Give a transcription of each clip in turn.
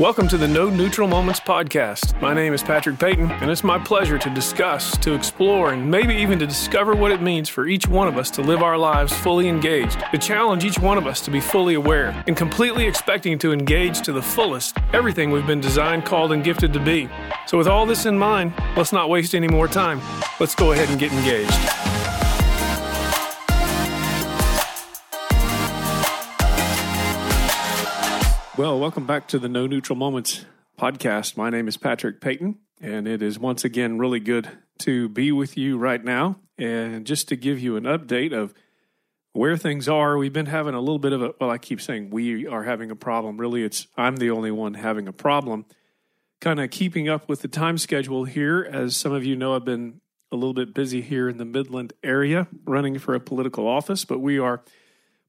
Welcome to the No Neutral Moments podcast. My name is Patrick Payton, and it's my pleasure to discuss, to explore, and maybe even to discover what it means for each one of us to live our lives fully engaged, to challenge each one of us to be fully aware, and completely expecting to engage to the fullest everything we've been designed, called, and gifted to be. So, with all this in mind, let's not waste any more time. Let's go ahead and get engaged. Well, welcome back to the No Neutral Moments podcast. My name is Patrick Payton, and it is once again really good to be with you right now. And just to give you an update of where things are, we've been having a little bit of a, well, I keep saying we are having a problem. Really, it's I'm the only one having a problem. Kind of keeping up with the time schedule here. As some of you know, I've been a little bit busy here in the Midland area running for a political office, but we are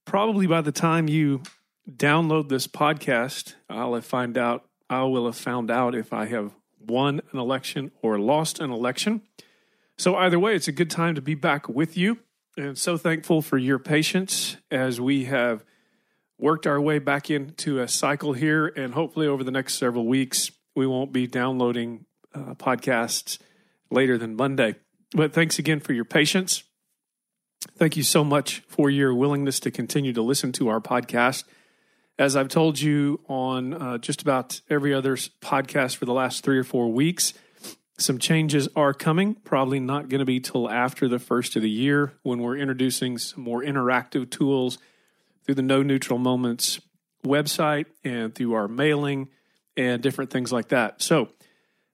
probably by the time you download this podcast, I'll find out I will have found out if I have won an election or lost an election. So either way, it's a good time to be back with you. And so thankful for your patience as we have worked our way back into a cycle here. And hopefully, over the next several weeks, we won't be downloading uh, podcasts later than Monday. But thanks again for your patience. Thank you so much for your willingness to continue to listen to our podcast. As I've told you on uh, just about every other podcast for the last three or four weeks, some changes are coming. Probably not going to be till after the first of the year when we're introducing some more interactive tools through the No Neutral Moments website and through our mailing and different things like that. So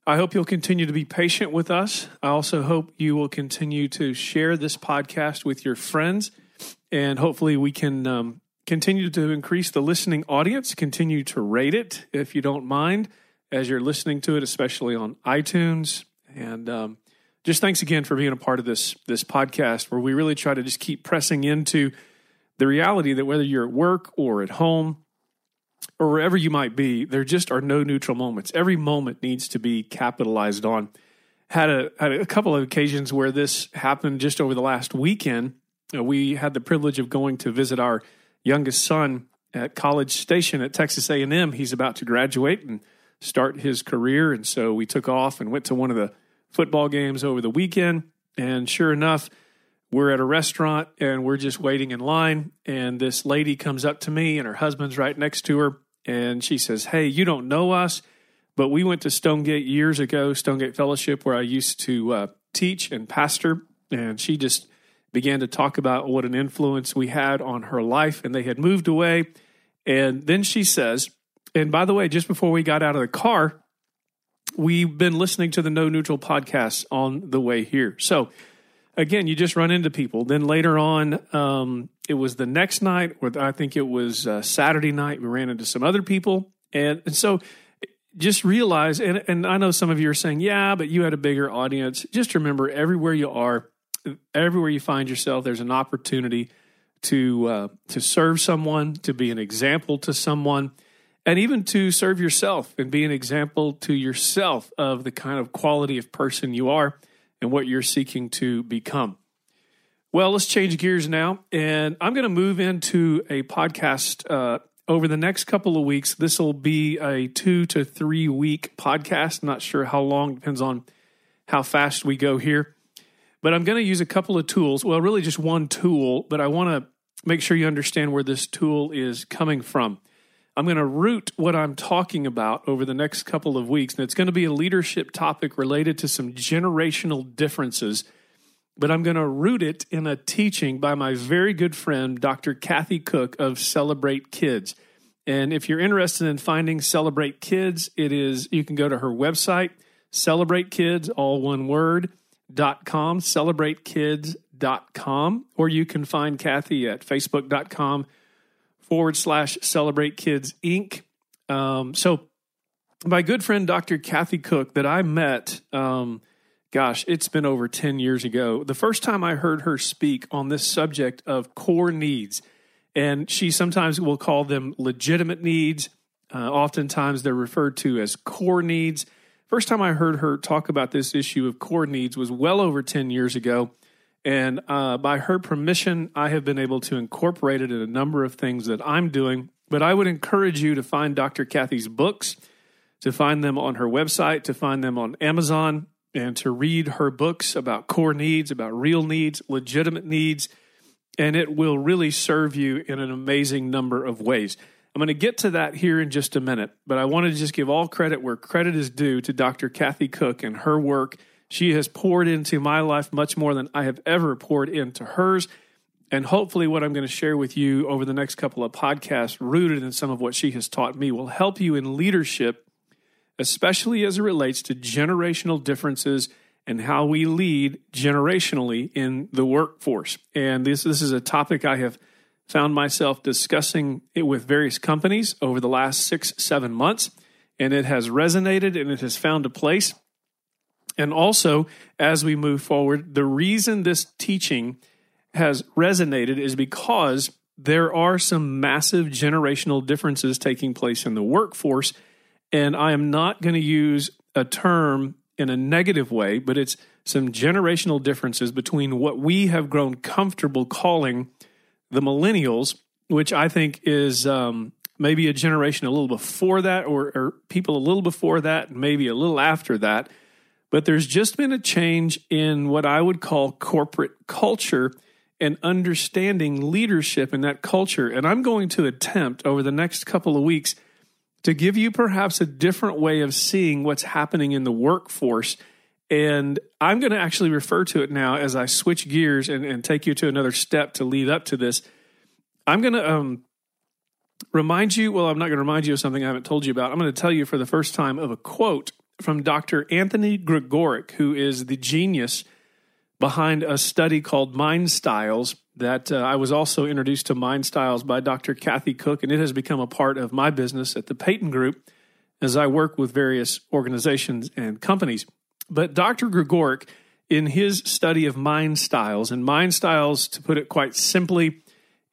I hope you'll continue to be patient with us. I also hope you will continue to share this podcast with your friends, and hopefully we can um, continue to increase the listening audience. Continue to rate it if you don't mind as you're listening to it, especially on iTunes. And um, just thanks again for being a part of this this podcast, where we really try to just keep pressing into the reality that whether you're at work or at home or wherever you might be, there just are no neutral moments. Every moment needs to be capitalized on. Had a had a couple of occasions where this happened just over the last weekend. Uh, we had the privilege of going to visit our youngest son at College Station at Texas A&M. He's about to graduate and start his career, and so we took off and went to one of the football games over the weekend. And sure enough, we're at a restaurant and we're just waiting in line. And this lady comes up to me, and her husband's right next to her, and she says, "Hey, you don't know us, but we went to Stonegate years ago, Stonegate Fellowship, where I used to uh, teach and pastor." And she just began to talk about what an influence we had on her life, and they had moved away. And then she says, and by the way, just before we got out of the car, we've been listening to the No Neutral podcast on the way here. So, again, you just run into people. Then later on, um, it was the next night, or I think it was uh, Saturday night, we ran into some other people. And, and so just realize, and, and I know some of you are saying, yeah, but you had a bigger audience. Just remember, everywhere you are, everywhere you find yourself, there's an opportunity to uh, to serve someone, to be an example to someone, and even to serve yourself and be an example to yourself of the kind of quality of person you are and what you're seeking to become. Well, let's change gears now, and I'm going to move into a podcast uh, over the next couple of weeks. This will be a two to three week podcast. Not sure how long, depends on how fast we go here. But I'm going to use a couple of tools. Well, really just one tool, but I want to make sure you understand where this tool is coming from. I'm going to root what I'm talking about over the next couple of weeks, and it's going to be a leadership topic related to some generational differences. But I'm going to root it in a teaching by my very good friend, Dr. Kathy Koch of Celebrate Kids. And if you're interested in finding Celebrate Kids, it is you can go to her website, Celebrate Kids, all one word com, celebratekids.com, or you can find Kathy at facebook.com forward slash celebrate kids inc. Um, so, my good friend Dr. Kathy Koch, that I met, um, gosh, it's been over 10 years ago. The first time I heard her speak on this subject of core needs, and she sometimes will call them legitimate needs. Uh, oftentimes they're referred to as core needs. First time I heard her talk about this issue of core needs was well over 10 years ago. And uh, by her permission, I have been able to incorporate it in a number of things that I'm doing. But I would encourage you to find Dr. Kathy's books. to find them on her website, to find them on Amazon, and to read her books about core needs, about real needs, legitimate needs. And it will really serve you in an amazing number of ways. I'm going to get to that here in just a minute, but I want to just give all credit where credit is due to Dr. Kathy Koch and her work. She has poured into my life much more than I have ever poured into hers. And hopefully, what I'm going to share with you over the next couple of podcasts, rooted in some of what she has taught me, will help you in leadership, especially as it relates to generational differences and how we lead generationally in the workforce. And this, this is a topic I have found myself discussing it with various companies over the last six, seven months, and it has resonated and it has found a place. And also, as we move forward, the reason this teaching has resonated is because there are some massive generational differences taking place in the workforce. And I am not going to use a term in a negative way, but it's some generational differences between what we have grown comfortable calling the millennials, which I think is um, maybe a generation a little before that, or, or people a little before that, maybe a little after that. But there's just been a change in what I would call corporate culture and understanding leadership in that culture. And I'm going to attempt over the next couple of weeks to give you perhaps a different way of seeing what's happening in the workforce. And I'm going to actually refer to it now as I switch gears and, and take you to another step to lead up to this. I'm going to um, remind you, well, I'm not going to remind you of something I haven't told you about. I'm going to tell you for the first time of a quote from Dr. Anthony Gregorc, who is the genius behind a study called Mind Styles that uh, I was also introduced to Mind Styles by Dr. Kathy Koch, and it has become a part of my business at the Payton Group as I work with various organizations and companies. But Dr. Gregorc, in his study of mind styles, and mind styles, to put it quite simply,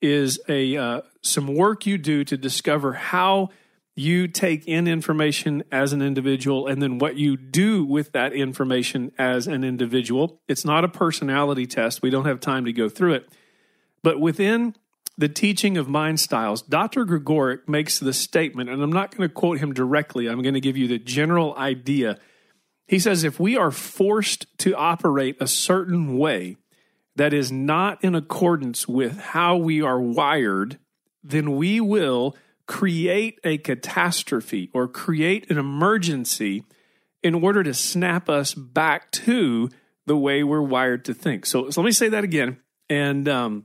is a uh, some work you do to discover how you take in information as an individual and then what you do with that information as an individual. It's not a personality test. We don't have time to go through it. But within the teaching of mind styles, Dr. Gregorc makes the statement, and I'm not going to quote him directly, I'm going to give you the general idea. He says, if we are forced to operate a certain way that is not in accordance with how we are wired, then we will create a catastrophe or create an emergency in order to snap us back to the way we're wired to think. So, so let me say that again and um,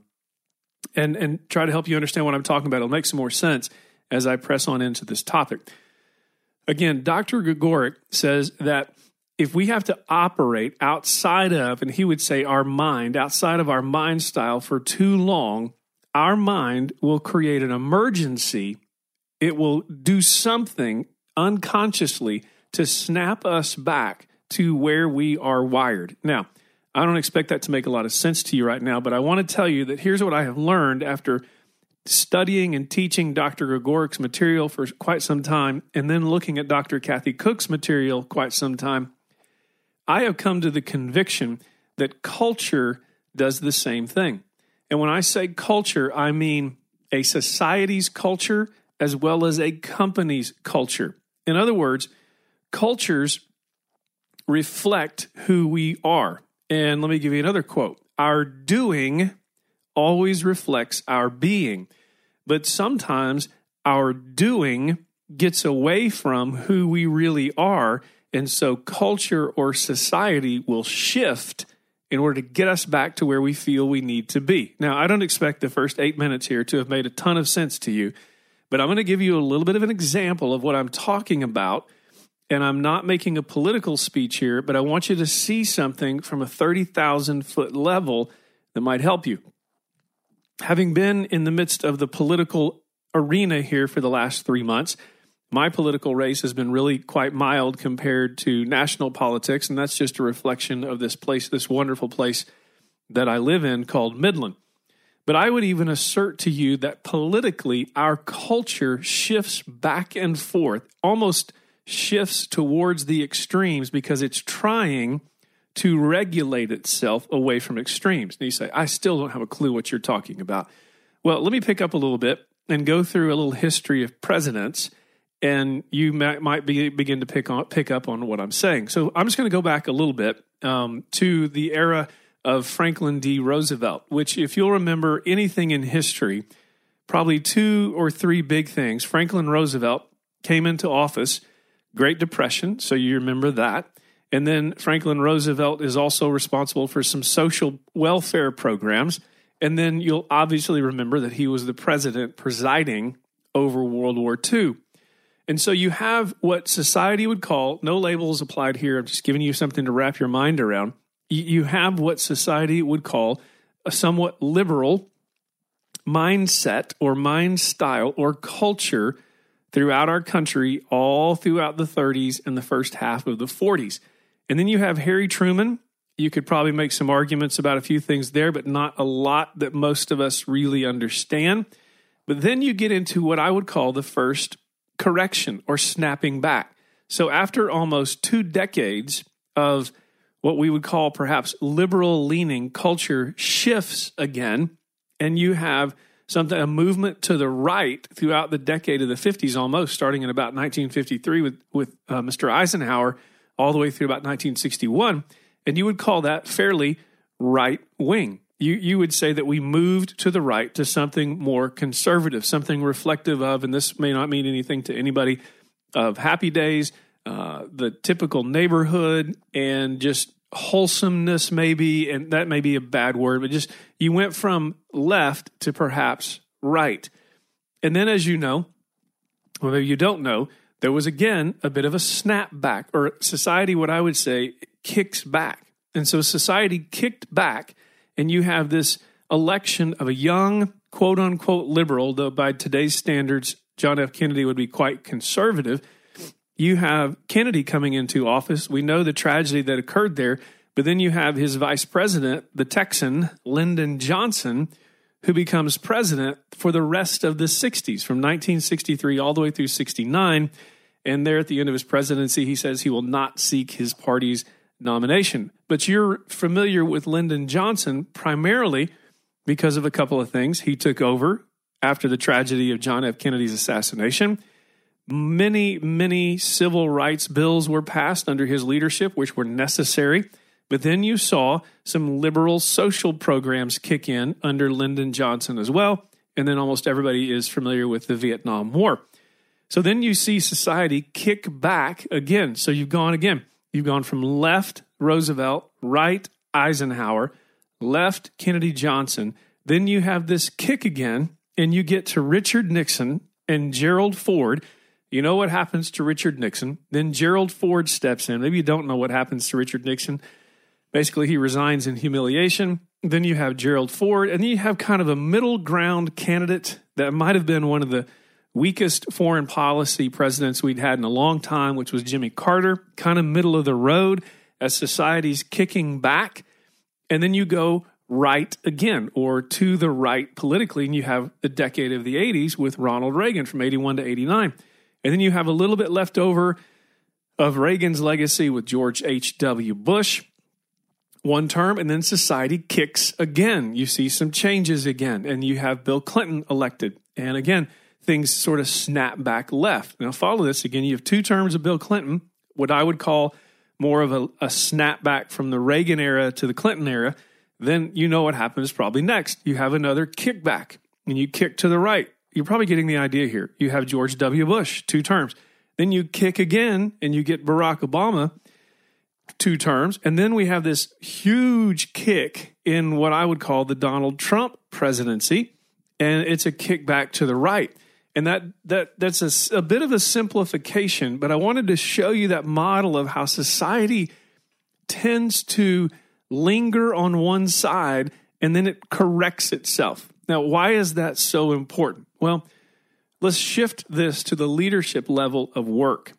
and and try to help you understand what I'm talking about. It'll make some more sense as I press on into this topic. Again, Dr. Gregorc says that if we have to operate outside of, and he would say our mind, outside of our mind style for too long, our mind will create an emergency it will do something unconsciously to snap us back to where we are wired. Now, I don't expect that to make a lot of sense to you right now, but I want to tell you that here's what I have learned after studying and teaching Dr. Gregorc's material for quite some time and then looking at Dr. Kathy Koch's material quite some time. I have come to the conviction that culture does the same thing. And when I say culture, I mean a society's culture as well as a company's culture. In other words, cultures reflect who we are. And let me give you another quote Our doing always reflects our being, but sometimes our doing gets away from who we really are. And so culture or society will shift in order to get us back to where we feel we need to be. Now, I don't expect the first eight minutes here to have made a ton of sense to you. But I'm going to give you a little bit of an example of what I'm talking about. And I'm not making a political speech here, but I want you to see something from a 30,000 foot level that might help you. Having been in the midst of the political arena here for the last three months, my political race has been really quite mild compared to national politics. And that's just a reflection of this place, this wonderful place that I live in called Midland. But I would even assert to you that politically, our culture shifts back and forth, almost shifts towards the extremes because it's trying to regulate itself away from extremes. And you say, I still don't have a clue what you're talking about. Well, let me pick up a little bit and go through a little history of presidents and you might, might be, begin to pick on pick up on what I'm saying. So I'm just going to go back a little bit um, to the era of Franklin D. Roosevelt, which, if you'll remember anything in history, probably two or three big things. Franklin Roosevelt came into office, Great Depression, so you remember that. And then Franklin Roosevelt is also responsible for some social welfare programs. And then you'll obviously remember that he was the president presiding over World War II. And so you have what society would call, no labels applied here, I'm just giving you something to wrap your mind around. You have what society would call a somewhat liberal mindset or mind style or culture throughout our country, all throughout the 30s and the first half of the 40s. And then you have Harry Truman. You could probably make some arguments about a few things there, but not a lot that most of us really understand. But then you get into what I would call the first correction or snapping back. So after almost two decades of what we would call perhaps liberal leaning culture shifts again, and you have something a movement to the right throughout the decade of the 50s almost starting in about 1953 with with uh, Mr. Eisenhower all the way through about 1961 and you would call that fairly right wing you you would say that we moved to the right to something more conservative something reflective of and this may not mean anything to anybody of happy days uh, the typical neighborhood and just wholesomeness maybe and that may be a bad word but just you went from left to perhaps right. And then as you know well maybe you don't know there was again a bit of a snapback or society what i would say kicks back. And so society kicked back and you have this election of a young quote unquote liberal though by today's standards john f kennedy would be quite conservative you have Kennedy coming into office. We know the tragedy that occurred there, but then you have his vice president, the Texan, Lyndon Johnson, who becomes president for the rest of the 60s, from 1963 all the way through 69. And there at the end of his presidency, he says he will not seek his party's nomination. But you're familiar with Lyndon Johnson primarily because of a couple of things. He took over after the tragedy of John F. Kennedy's assassination. Many, many civil rights bills were passed under his leadership, which were necessary. But then you saw some liberal social programs kick in under Lyndon Johnson as well. And then almost everybody is familiar with the Vietnam War. So then you see society kick back again. So you've gone again. You've gone from left Roosevelt, right Eisenhower, left Kennedy Johnson. Then you have this kick again, and you get to Richard Nixon and Gerald Ford you know what happens to Richard Nixon. Then Gerald Ford steps in. Maybe you don't know what happens to Richard Nixon. Basically, he resigns in humiliation. Then you have Gerald Ford, and then you have kind of a middle ground candidate that might have been one of the weakest foreign policy presidents we'd had in a long time, which was Jimmy Carter, kind of middle of the road as society's kicking back. And then you go right again or to the right politically, and you have the decade of the 80s with Ronald Reagan from 81 to 89. And then you have a little bit left over of Reagan's legacy with George H.W. Bush, one term, and then society kicks again. You see some changes again, and you have Bill Clinton elected. And again, things sort of snap back left. Now, follow this again. You have two terms of Bill Clinton, what I would call more of a, a snapback from the Reagan era to the Clinton era. Then you know what happens probably next. You have another kickback, and you kick to the right you're probably getting the idea here. You have George W. Bush, two terms. Then you kick again and you get Barack Obama, two terms. And then we have this huge kick in what I would call the Donald Trump presidency. And it's a kick back to the right. And that, that that's a, a bit of a simplification, but I wanted to show you that model of how society tends to linger on one side and then it corrects itself. Now, why is that so important? Well, let's shift this to the leadership level of work.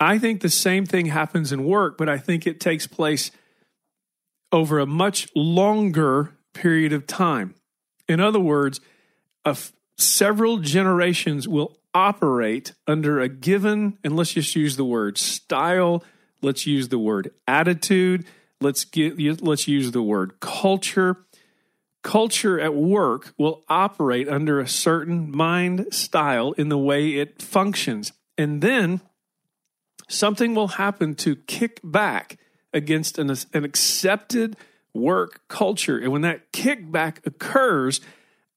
I think the same thing happens in work, but I think it takes place over a much longer period of time. In other words, several generations will operate under a given, and let's just use the word style, let's use the word attitude, let's get let's use the word culture culture at work will operate under a certain mind style in the way it functions. And then something will happen to kick back against an, an accepted work culture. And when that kickback occurs,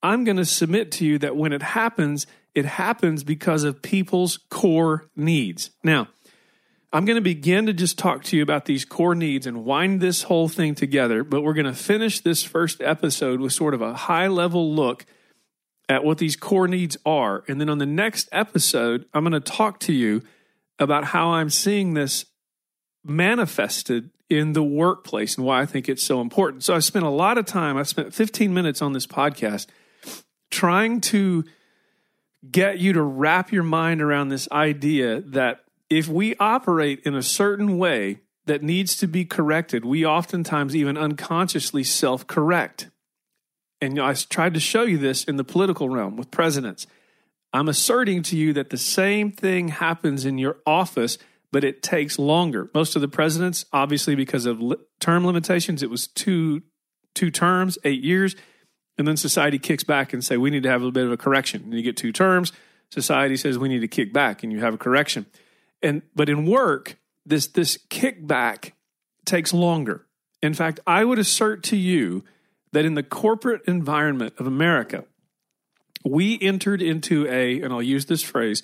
I'm going to submit to you that when it happens, it happens because of people's core needs. Now, I'm going to begin to just talk to you about these core needs and wind this whole thing together, but we're going to finish this first episode with sort of a high level look at what these core needs are. And then on the next episode, I'm going to talk to you about how I'm seeing this manifested in the workplace and why I think it's so important. So I spent a lot of time, I spent 15 minutes on this podcast trying to get you to wrap your mind around this idea that if we operate in a certain way that needs to be corrected, we oftentimes even unconsciously self correct. And I tried to show you this in the political realm with presidents. I'm asserting to you that the same thing happens in your office, but it takes longer. Most of the presidents, obviously, because of term limitations, it was two two terms, eight years, and then society kicks back and say we need to have a bit of a correction. And you get two terms. Society says we need to kick back, and you have a correction. And but in work, this this kickback takes longer. In fact, I would assert to you that in the corporate environment of America, we entered into a, and I'll use this phrase,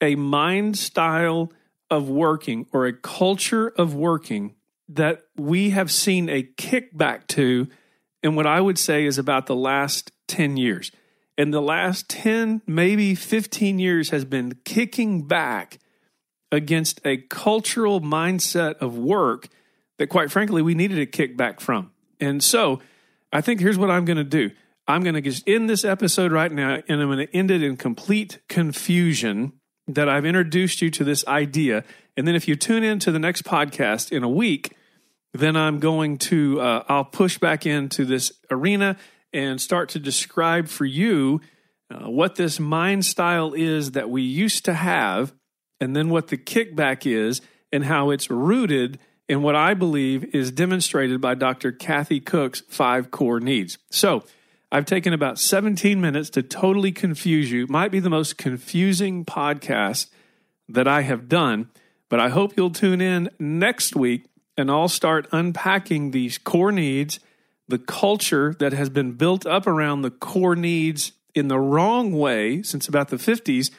a mind style of working or a culture of working that we have seen a kickback to in what I would say is about the last 10 years. And the last 10, maybe 15 years has been kicking back against a cultural mindset of work that, quite frankly, we needed a kickback from. And so I think here's what I'm going to do I'm going to just end this episode right now, and I'm going to end it in complete confusion that I've introduced you to this idea. And then if you tune in to the next podcast in a week, then I'm going to, uh, I'll push back into this arena and start to describe for you uh, what this mind style is that we used to have and then what the kickback is and how it's rooted in what I believe is demonstrated by Dr. Kathy Koch's five core needs. So, I've taken about 17 minutes to totally confuse you. Might be the most confusing podcast that I have done, but I hope you'll tune in next week and I'll start unpacking these core needs, the culture that has been built up around the core needs in the wrong way since about the 50s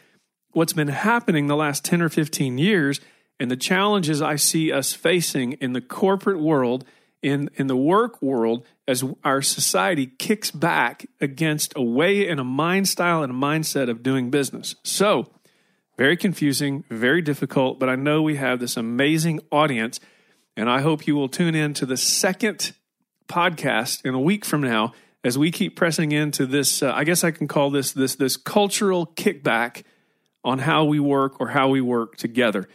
what's been happening the last 10 or 15 years and the challenges I see us facing in the corporate world, in, in the work world, as our society kicks back against a way and a mind style and a mindset of doing business. So, very confusing, very difficult, but I know we have this amazing audience, and I hope you will tune in to the second podcast in a week from now as we keep pressing into this. Uh, I guess I can call this this this cultural kickback on how we work or how we work together.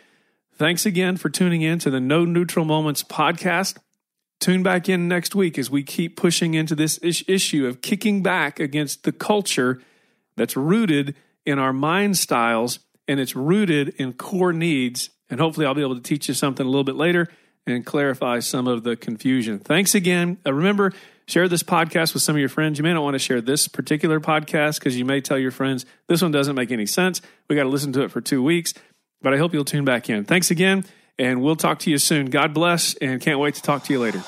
Thanks again for tuning in to the No Neutral Moments podcast. Tune back in next week as we keep pushing into this issue of kicking back against the culture that's rooted in our mind styles and it's rooted in core needs. And hopefully, I'll be able to teach you something a little bit later and clarify some of the confusion. Thanks again. Uh, remember, Share this podcast with some of your friends. You may not want to share this particular podcast because you may tell your friends this one doesn't make any sense. We got to listen to it for two weeks, but I hope you'll tune back in. Thanks again, and we'll talk to you soon. God bless, and can't wait to talk to you later.